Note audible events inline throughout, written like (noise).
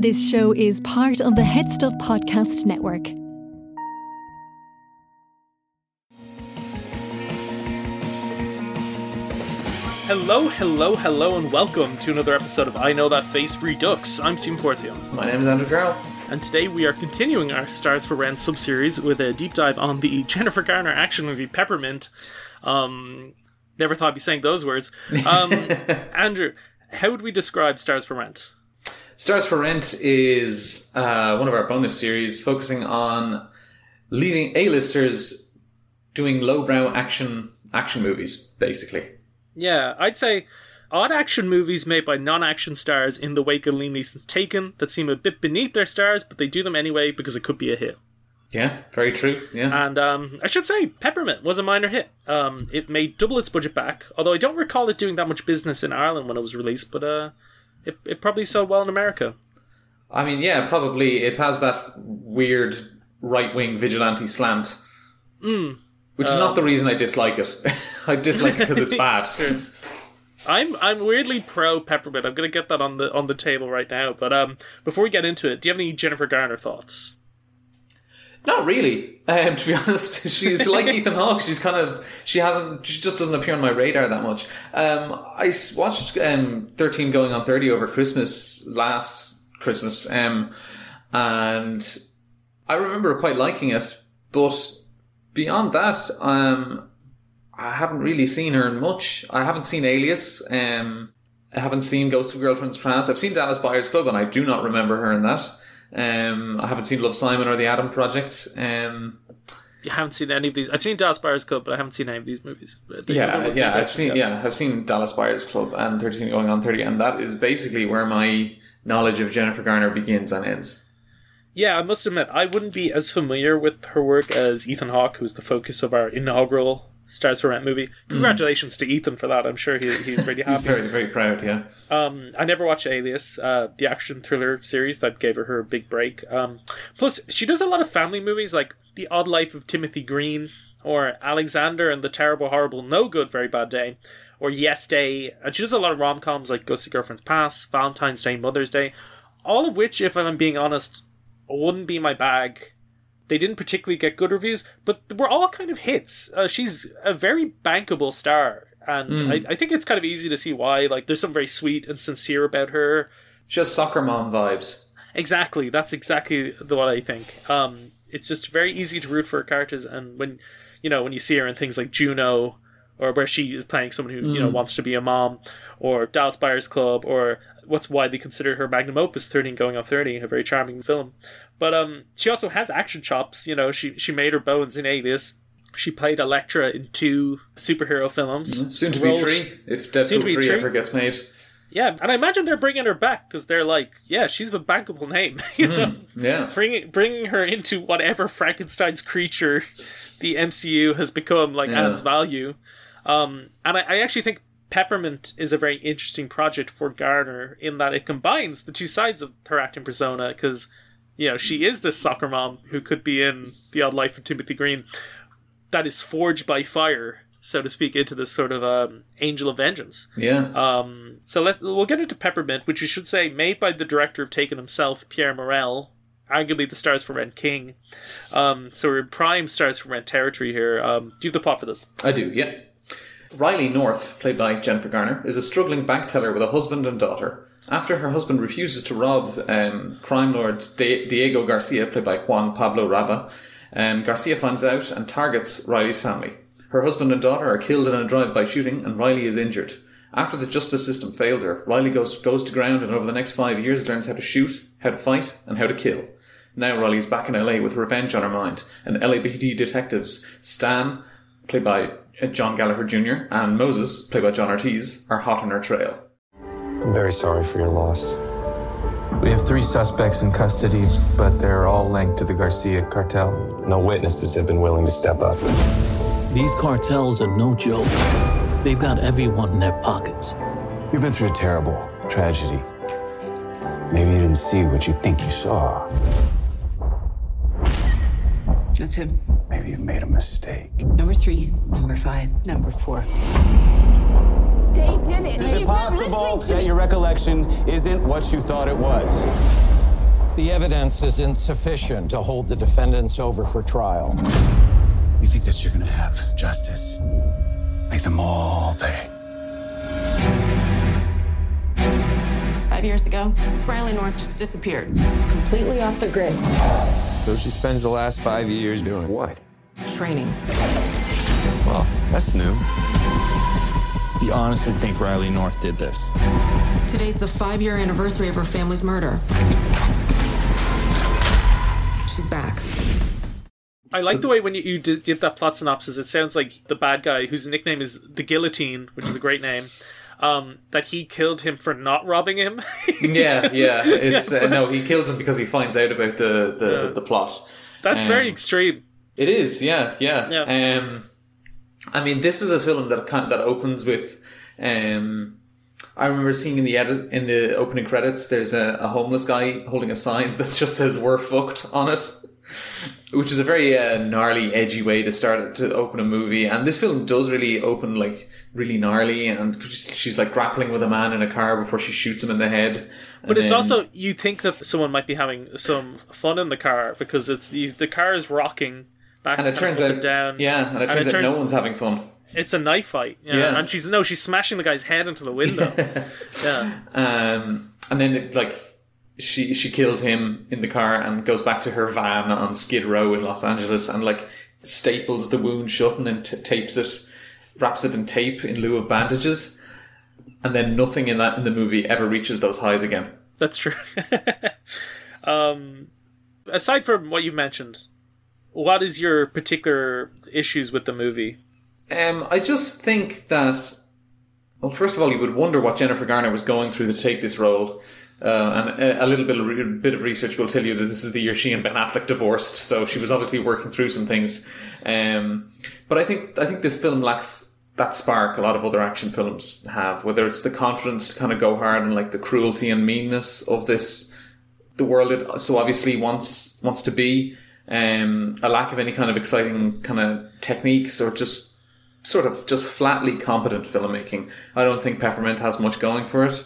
This show is part of the Head Stuff Podcast Network. Hello, hello, hello, and welcome to another episode of I Know That Face Redux. I'm Stephen Porzio, My name is Andrew Carroll. and today we are continuing our Stars for Rent sub-series with a deep dive on the (laughs) Jennifer Garner action movie Peppermint. Um, never thought I'd be saying those words. Um, (laughs) Andrew, how would we describe Stars for Rent? Stars for Rent is uh, one of our bonus series focusing on leading A-listers doing lowbrow action action movies, basically. Yeah, I'd say odd action movies made by non-action stars in the wake of Liam Neeson's Taken that seem a bit beneath their stars, but they do them anyway because it could be a hit. Yeah, very true. Yeah. And um, I should say, Peppermint was a minor hit. Um, it made double its budget back, although I don't recall it doing that much business in Ireland when it was released, but uh, it, it probably sold well in America. I mean, yeah, probably it has that weird right-wing vigilante slant. Which is not the reason I dislike it. (laughs) I dislike it because it's (laughs) bad. I'm I'm weirdly pro Peppermint. I'm gonna get that on the on the table right now. But um, before we get into it, do you have any Jennifer Garner thoughts? Not really. Um, to be (laughs) honest, she's like Ethan Hawke. She's kind of she hasn't she just doesn't appear on my radar that much. Um, I watched um, Thirteen Going on Thirty over Christmas last Christmas, um, and I remember quite liking it. But beyond that, um, I haven't really seen her in much. I haven't seen Alias. Um, I haven't seen Ghost of Girlfriend's Past. I've seen Dallas Buyers Club, and I do not remember her in that. Um, I haven't seen Love Simon or The Adam Project. Um, You haven't seen any of these. I've seen Dallas Buyers Club, but I haven't seen any of these movies. Yeah, yeah, I've seen yeah, I've seen Dallas Buyers Club and Thirteen Going on Thirty, and that is basically where my knowledge of Jennifer Garner begins and ends. Yeah, I must admit, I wouldn't be as familiar with her work as Ethan Hawke, who's the focus of our inaugural Stars for Rent movie. Congratulations to Ethan for that. I'm sure he, he's really (laughs) He's happy. very very proud. Yeah, Um, I never watched Alias, uh, the action thriller series that gave her her big break. Um, plus, she does a lot of family movies like The Odd Life of Timothy Green, or Alexander and the Terrible, Horrible, No Good, Very Bad Day, or Yes Day. And she does a lot of rom coms like Ghost of Girlfriend's Past, Valentine's Day, Mother's Day. All of which, if I'm being honest, wouldn't be my bag. They didn't particularly get good reviews, but were all kind of hits. Uh, she's a very bankable star, and I, I think it's kind of easy to see why. Like, there's something very sweet and sincere about her. she has soccer mom vibes. Exactly, that's exactly the what I think. Um, it's just very easy to root for her characters, and when you know when you see her in things like Juno, or where she is playing someone who you know mm. wants to be a mom, or Dallas Buyers Club, or what's widely considered her magnum opus, Thirteen Going on Thirty, a very charming film. But um, she also has action chops. You know, she she made her bones in Alias. She played Elektra in two superhero films. Mm, soon to be three if Soon Deadpool three three? ever gets made. Yeah, and I imagine they're bringing her back because they're like, yeah, she's a bankable name. (laughs) you mm, know, Yeah, bringing bringing her into whatever Frankenstein's creature the MCU has become like Yeah. adds value. Um, and I, I actually think Peppermint is a very interesting project for Garner in that it combines the two sides of her acting persona because you know she is this soccer mom who could be in The Odd Life of Timothy Green that is forged by fire, so to speak, into this sort of um, angel of vengeance. yeah. Um, so let we'll get into Peppermint, which we should say made by the director of Taken himself, Pierre Morel, arguably the Stars for Rent king. Um, so we're in prime Stars for Rent territory here. Um, do you have the plot for this? I do, yeah. Riley North, played by Jennifer Garner, is a struggling bank teller with a husband and daughter. After her husband refuses to rob um, crime lord Di- Diego Garcia, played by Juan Pablo Raba, um, Garcia finds out and targets Riley's family. Her husband and daughter are killed in a drive-by shooting, and Riley is injured. After the justice system fails her, Riley goes goes to ground and over the next five years learns how to shoot, how to fight, and how to kill. Now Riley's back in LA with revenge on her mind, and LAPD detectives Stan, played by John Gallagher Jr., and Moses, played by John Ortiz, are hot on her trail. I'm very sorry for your loss. We have three suspects in custody, but they're all linked to the Garcia cartel. No witnesses have been willing to step up. These cartels are no joke. They've got everyone in their pockets. You've been through a terrible tragedy. Maybe you didn't see what you think you saw. That's him. Maybe you've made a mistake. Number three, number five, number four. They did it. Is it possible that your recollection isn't what you thought it was? The evidence is insufficient to hold the defendants over for trial. You think that you're gonna have justice? Make them all pay. Five years ago, Riley North just disappeared, completely off the grid. So she spends the last five years doing what? Training. Well, that's new. You honestly think Riley North did this? Today's the five year anniversary of her family's murder. She's back. I like the way when you, you did, did that plot synopsis, it sounds like the bad guy, whose nickname is the Guillotine, which is a great name, um, that he killed him for not robbing him. (laughs) yeah, yeah. It's Yeah. uh, no, he kills him because he finds out about the the, Yeah. the plot. That's Um, very extreme. It is, yeah, yeah. Yeah. Um, I mean, this is a film that kind that opens with. Um, I remember seeing in the edit in the opening credits, there's a, a homeless guy holding a sign (laughs) that just says "We're fucked" on it, which is a very uh, gnarly, edgy way to start to open a movie. And this film does really open like really gnarly, and she's like grappling with a man in a car before she shoots him in the head. But And it's then- also you think that someone might be having some fun in the car because it's the, the car is rocking back and it turns out down. yeah, and it turns out turns- no one's having fun. It's a knife fight. Yeah. Yeah. and she's no, she's smashing the guy's head into the window. (laughs) yeah, Um, and then it, like she she kills him in the car and goes back to her van on Skid Row in Los Angeles and like staples the wound shut and then t- tapes it, wraps it in tape in lieu of bandages, and then nothing in that in the movie ever reaches those highs again. that's true. (laughs) um, aside from what you've mentioned, what is your particular issues with the movie? Um, I just think that, well, first of all, you would wonder what Jennifer Garner was going through to take this role. Uh, and a, a little bit of, re- bit of research will tell you that this is the year she and Ben Affleck divorced, so she was obviously working through some things. Um, but I think I think this film lacks that spark a lot of other action films have, whether it's the confidence to kind of go hard and like the cruelty and meanness of this, the world it so obviously wants wants to be, um, a lack of any kind of exciting kind of techniques or just sort of just flatly competent filmmaking. I don't think Peppermint has much going for it.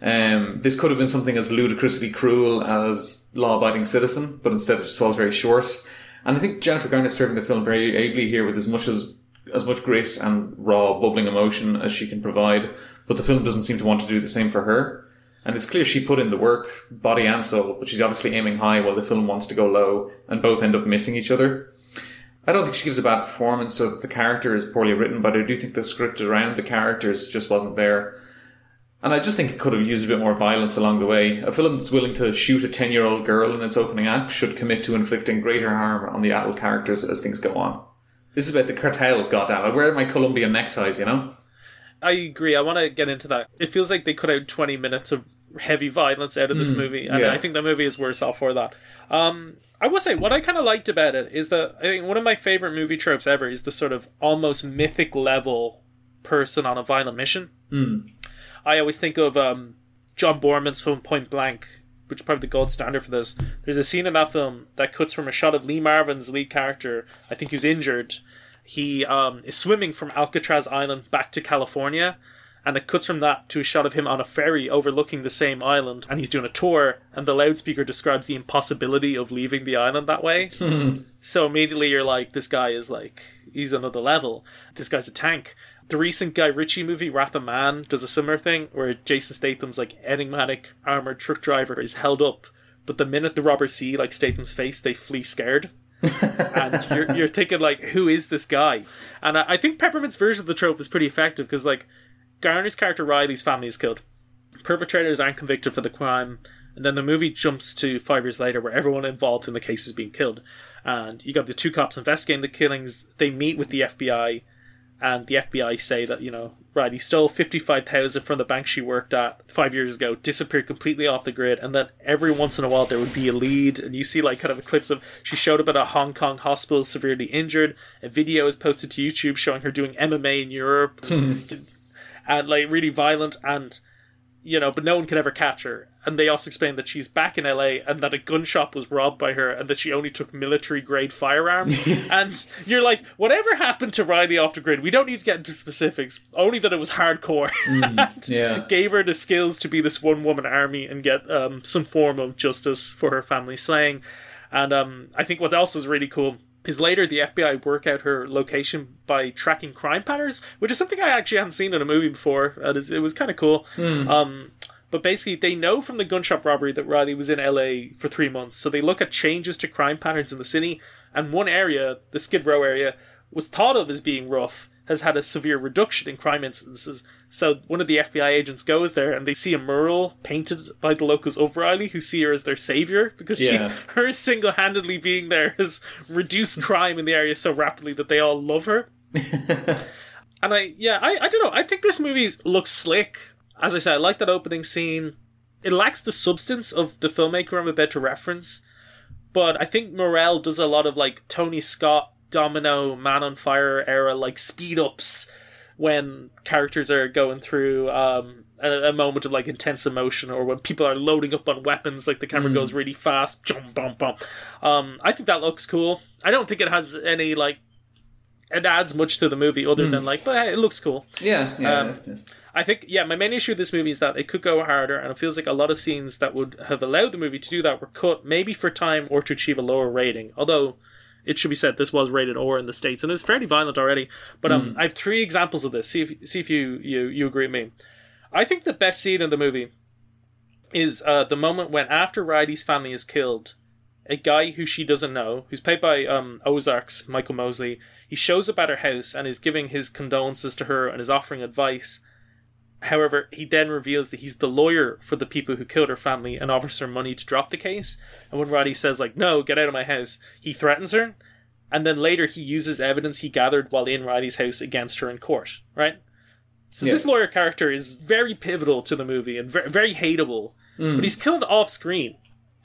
Um, this could have been something as ludicrously cruel as Law Abiding Citizen, but instead it just falls very short. And I think Jennifer Garner is serving the film very ably here with as much as as much grit and raw, bubbling emotion as she can provide. But the film doesn't seem to want to do the same for her. And it's clear she put in the work, body and soul, but she's obviously aiming high while the film wants to go low, and both end up missing each other. I don't think she gives a bad performance, so the character is poorly written, but I do think the script around the characters just wasn't there. And I just think it could have used a bit more violence along the way. A film that's willing to shoot a 10 year old girl in its opening act should commit to inflicting greater harm on the adult characters as things go on. This is about the cartel, goddammit. Where are my Colombian neckties, you know? I agree. I want to get into that. It feels like they cut out 20 minutes of heavy violence out of this Mm, movie, and yeah. I think the movie is worse off for that. Um, I will say, what I kind of liked about it is that I think one of my favorite movie tropes ever is the sort of almost mythic level person on a violent mission. Mm. I always think of um, John Boorman's film Point Blank, which is probably the gold standard for this. There's a scene in that film that cuts from a shot of Lee Marvin's lead character, I think who's injured. He um, is swimming from Alcatraz Island back to California, and it cuts from that to a shot of him on a ferry overlooking the same island, and he's doing a tour, and the loudspeaker describes the impossibility of leaving the island that way. (laughs) So immediately you're like, this guy is like, he's another level. This guy's a tank. The recent Guy Ritchie movie, Wrath of Man, does a similar thing where Jason Statham's like enigmatic armored truck driver is held up, but the minute the robbers see like Statham's face, they flee scared. And you're, you're thinking like, who is this guy? And I, I think Peppermint's version of the trope is pretty effective because like Garner's character Riley's family is killed. Perpetrators aren't convicted for the crime, and then the movie jumps to five years later where everyone involved in the case is being killed. And you got the two cops investigating the killings. They meet with the FBI, and the FBI say that, you know, Riley stole 55000 from the bank she worked at five years ago, disappeared completely off the grid, and then every once in a while there would be a lead, and you see like kind of a clips of she showed up at a Hong Kong hospital severely injured. A video is posted to YouTube showing her doing MMA in Europe, hmm. and like really violent and you know, but no one could ever catch her. And they also explain that she's back in LA and that a gun shop was robbed by her and that she only took military grade firearms. (laughs) and you're like, whatever happened to Riley off the grid? We don't need to get into specifics, only that it was hardcore. and (laughs) yeah. Gave her the skills to be this one woman army and get um, some form of justice for her family slaying. And um, I think what else is really cool is later the FBI work out her location by tracking crime patterns, which is something I actually hadn't seen in a movie before. And it was kind of cool. Um, but basically, they know from the gun shop robbery that Riley was in LA for three months. So they look at changes to crime patterns in the city. And one area, the Skid Row area, was thought of as being rough, has had a severe reduction in crime incidences. So one of the FBI agents goes there and they see a mural painted by the locals of Riley who see her as their savior because Yeah. she (laughs) her single handedly being there has reduced crime in the area so rapidly that they all love her. (laughs) and I yeah, I, I don't know. I think this movie looks slick. As I said, I like that opening scene. It lacks the substance of the filmmaker I'm about to reference. But I think Morel does a lot of like Tony Scott, Domino, Man on Fire era like speed ups when characters are going through um, a, a moment of like intense emotion or when people are loading up on weapons, like the camera Mm. goes really fast. Jump, bum, bum. Um, I think that looks cool. I don't think it has any like it adds much to the movie other Mm. than like, but hey, it looks cool. Yeah, yeah, Um, yeah. I think, yeah, my main issue with this movie is that it could go harder, and it feels like a lot of scenes that would have allowed the movie to do that were cut, maybe for time or to achieve a lower rating. Although, it should be said this was rated R in the states, and it's fairly violent already. But um, Mm. I have three examples of this. See if see if you you you agree with me. I think the best scene in the movie is uh, the moment when after Riley's family is killed, a guy who she doesn't know, who's played by um, Ozark's Michael Mosley, he shows up at her house and is giving his condolences to her and is offering advice. However, he then reveals that he's the lawyer for the people who killed her family and offers her money to drop the case. And when Roddy says, like, no, get out of my house, he threatens her. And then later he uses evidence he gathered while in Riley's house against her in court, right? So Yeah. this lawyer character is very pivotal to the movie and very, very hateable, Mm. but he's killed off screen.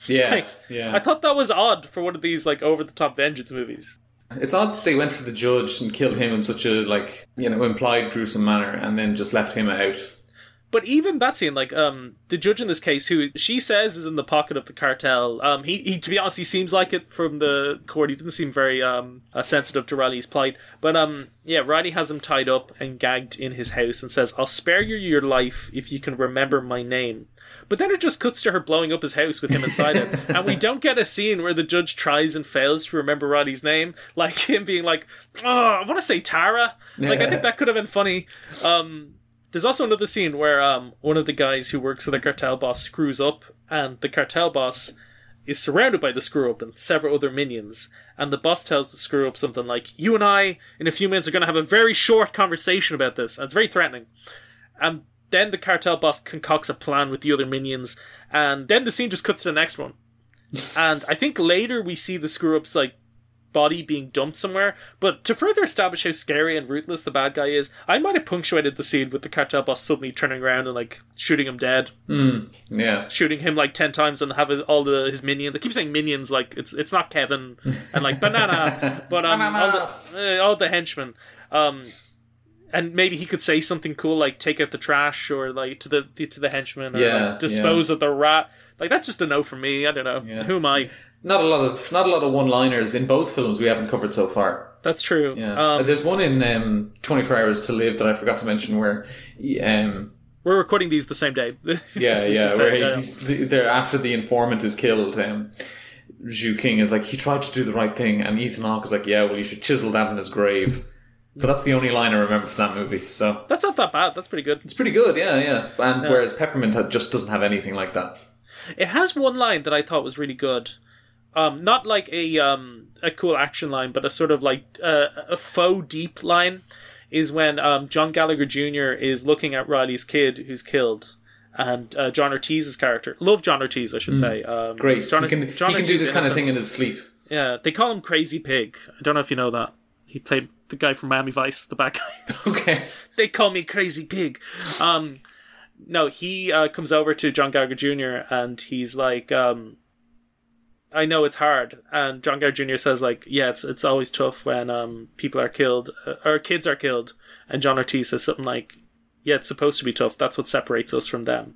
Yeah, (laughs) Like, yeah. I thought that was odd for one of these like over the top vengeance movies. It's odd that they went for the judge and killed him in such a like you know implied gruesome manner, and then just left him out. But even that scene, like um, the judge in this case, who she says is in the pocket of the cartel, um, he, he to be honest, he seems like it from the court. He didn't seem very um uh, sensitive to Riley's plight. But um, yeah, Riley has him tied up and gagged in his house and says, "I'll spare you your life if you can remember my name." But then it just cuts to her blowing up his house with him inside it, (laughs) and we don't get a scene where the judge tries and fails to remember Riley's name, like him being like, "Oh, I want to say Tara." Like I think that could have been funny. Um, there's also another scene where um, one of the guys who works for the cartel boss screws up, and the cartel boss is surrounded by the screw up and several other minions. And the boss tells the screw up something like, You and I, in a few minutes, are going to have a very short conversation about this. And it's very threatening. And then the cartel boss concocts a plan with the other minions, and then the scene just cuts to the next one. (laughs) and I think later we see the screw up's like body being dumped somewhere. But to further establish how scary and ruthless the bad guy is, I might have punctuated the scene with the cartel boss suddenly turning around and like shooting him dead, Mm, yeah. shooting him like ten times, and have his, all the his minions. I keep saying minions like it's it's not Kevin (laughs) and like banana, but um all the uh, all the henchmen. Um, and maybe he could say something cool like take out the trash or like to the to the henchmen or Yeah, like, dispose of the rat. Like that's just a no for me. I don't know. Who am I? Not a lot of not a lot of one liners in both films we haven't covered so far. That's true. Yeah. Um, There's one in um, 24 Hours to Live that I forgot to mention where um, We're recording these the same day. (laughs) yeah, yeah, where yeah. he's the, there after the informant is killed. Um, Xu Qing is like he tried to do the right thing, and Ethan Hawke is like, yeah, well, you should chisel that in his grave. But that's the only line I remember from that movie. So That's not that bad. That's pretty good. it's pretty good, yeah, yeah. And Yeah. whereas Peppermint just doesn't have anything like that. It has one line that I thought was really good. Um, not like a um, a cool action line, but a sort of like uh, a faux deep line. Is when um, John Gallagher Jr. is looking at Riley's kid who's killed, and uh, John Ortiz's character. Love John Ortiz, I should Mm. say. Um, Great. John, he can, John he can do this kind of thing in his sleep. Yeah, they call him Crazy Pig. I don't know if you know that. He played the guy from Miami Vice, the bad guy. (laughs) okay. they call me Crazy Pig. Um, no, he uh, comes over to John Gallagher Jr. and he's like, um, "I know it's hard." And John Gallagher Jr. says, "Like, yeah, it's it's always tough when um people are killed uh, or kids are killed." And John Ortiz says something like, yeah, it's supposed to be tough. That's what separates us from them.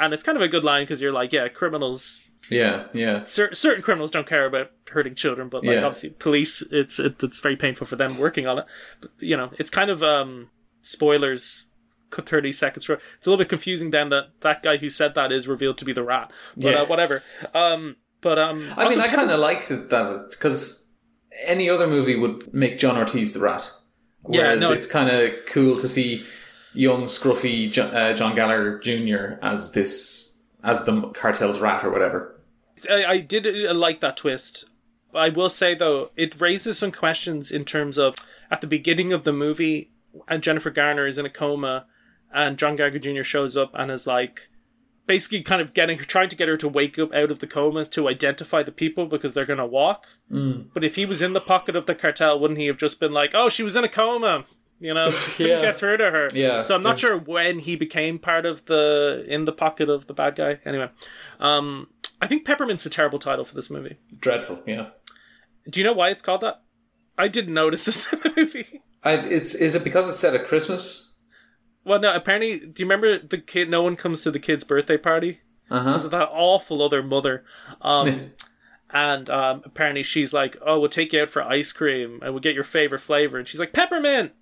And it's kind of a good line because you're like, yeah, criminals Yeah, yeah. cer- certain criminals don't care about hurting children, but like Yeah. obviously police, it's it, it's very painful for them working on it. But you know, it's kind of um spoilers. cut Thirty seconds short. It's a little bit confusing then that that guy who said that is revealed to be the rat. But Yeah. uh, whatever. Um, but um, I mean, I kind of liked it that because any other movie would make John Ortiz the rat. Yeah, Whereas no, it's kind of cool to see young, scruffy Jo- uh, John Gallagher Jr. as this as the cartel's rat or whatever. I, I did uh, like that twist. I will say though, it raises some questions in terms of at the beginning of the movie, and Jennifer Garner is in a coma, and John Gallagher Jr. shows up and is like, basically kind of getting her, trying to get her to wake up out of the coma to identify the people because they're gonna walk. Mm. But if he was in the pocket of the cartel, wouldn't he have just been like, "Oh, she was in a coma"? You know, (laughs) couldn't Yeah. get through to her. Yeah. So I'm not sure when he became part of the in the pocket of the bad guy. Anyway, um, I think Peppermint's a terrible title for this movie. Dreadful, yeah. Do you know why it's called that? I didn't notice this (laughs) in the movie. I, it's is it because it's set at Christmas? Well, no. Apparently, do you remember the kid? No one comes to the kid's birthday party Uh because huh. of that awful other mother. Um, (laughs) and um, apparently, she's like, "Oh, we'll take you out for ice cream, and we'll get your favorite flavor." And she's like, "Peppermint."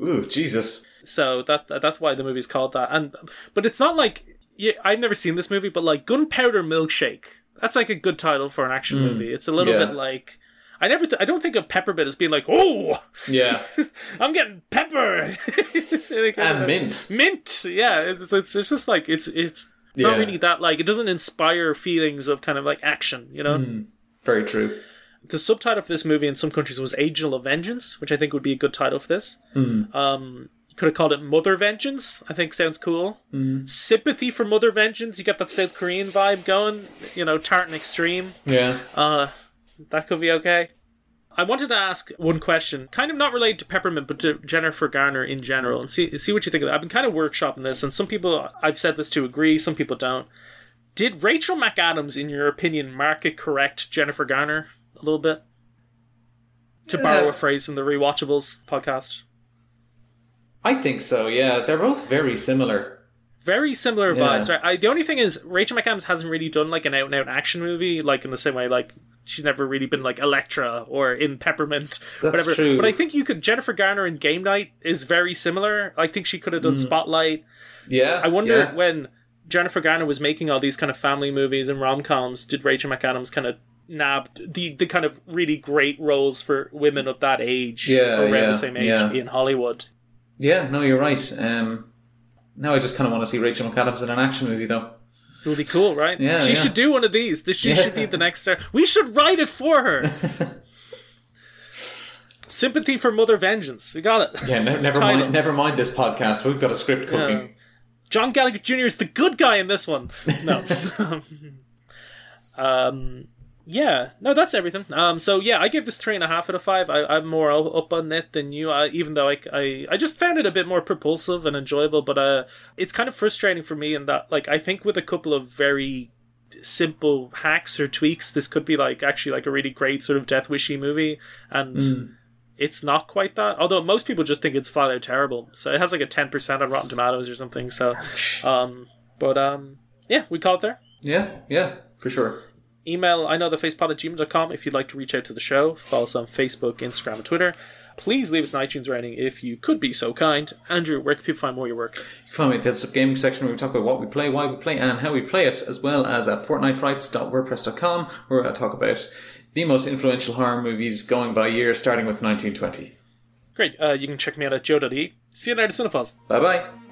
Ooh, Jesus. So that that's why the movie's called that. And but it's not like yeah, I've never seen this movie, but like Gunpowder Milkshake. That's like a good title for an action movie. It's a little yeah. bit like I never th- I don't think of Peppermint as being like, "Oh, Yeah, (laughs) I'm getting pepper." (laughs) and mint. Mint. Yeah, it's, it's it's just like it's it's it's not really that like it doesn't inspire feelings of kind of like action, you know? Hmm. Very true. the subtitle for this movie in some countries was Angel of Vengeance, which I think would be a good title for this. Um, you could have called it Mother Vengeance. I think sounds cool. Sympathy for Mother Vengeance. You got that South Korean vibe going. You know, tartan extreme. Yeah. Uh, that could be okay. I wanted to ask one question, kind of not related to Peppermint, but to Jennifer Garner in general, and see see what you think of that. I've been kind of workshopping this, and some people I've said this to agree, some people don't. Did Rachel McAdams, in your opinion, market correct Jennifer Garner a little bit? To uh, borrow a phrase from the Rewatchables podcast. I think so. Yeah, they're both very similar. Very similar Yeah. vibes, right? I, the only thing is Rachel McAdams hasn't really done like an out and out action movie, like in the same way like she's never really been like Elektra or in Peppermint, That's whatever. true. But I think you could Jennifer Garner in Game Night is very similar. I think she could have done Spotlight. Yeah. I wonder Mm. yeah. when Jennifer Garner was making all these kind of family movies and rom coms, did Rachel McAdams kind of nab the the kind of really great roles for women of that age Yeah, around yeah, the same age yeah. in Hollywood? Yeah, no, you're right. Um, now I just kind of want to see Rachel McAdams in an action movie, though. It would be cool, right? Yeah, she yeah. should do one of these. This she Yeah. should be the next star. We should write it for her. (laughs) Sympathy for Mother Vengeance. We got it. Yeah, ne- never mind. Never mind this podcast. We've got a script cooking. Yeah. John Gallagher Jr. is the good guy in this one. No. (laughs) (laughs) um. Yeah. No, that's everything. Um. So yeah, I give this three and a half out of five. I, I'm more up on it than you. I, even though I, I I just found it a bit more propulsive and enjoyable, but uh, it's kind of frustrating for me in that like I think with a couple of very simple hacks or tweaks, this could be like actually like a really great sort of death wishy movie, and it's not quite that. Although most people just think it's flat out terrible, so it has like a ten percent on Rotten Tomatoes or something. So, um, but um, yeah, we call it there. Yeah, yeah, for sure. Email I know the facepod at gmail.com if you'd like to reach out to the show. Follow us on Facebook, Instagram, and Twitter. Please leave us an iTunes rating if you could be so kind. Andrew, where can people find more of your work? You can find me at the Head Stuff Gaming section where we talk about what we play, why we play, and how we play it, as well as at fortnitefrights.wordpress.com where I talk about the most influential horror movies going by year, starting with 1920. Great. Uh, you can check me out at joe.e. See you later, Cinephiles. Bye bye.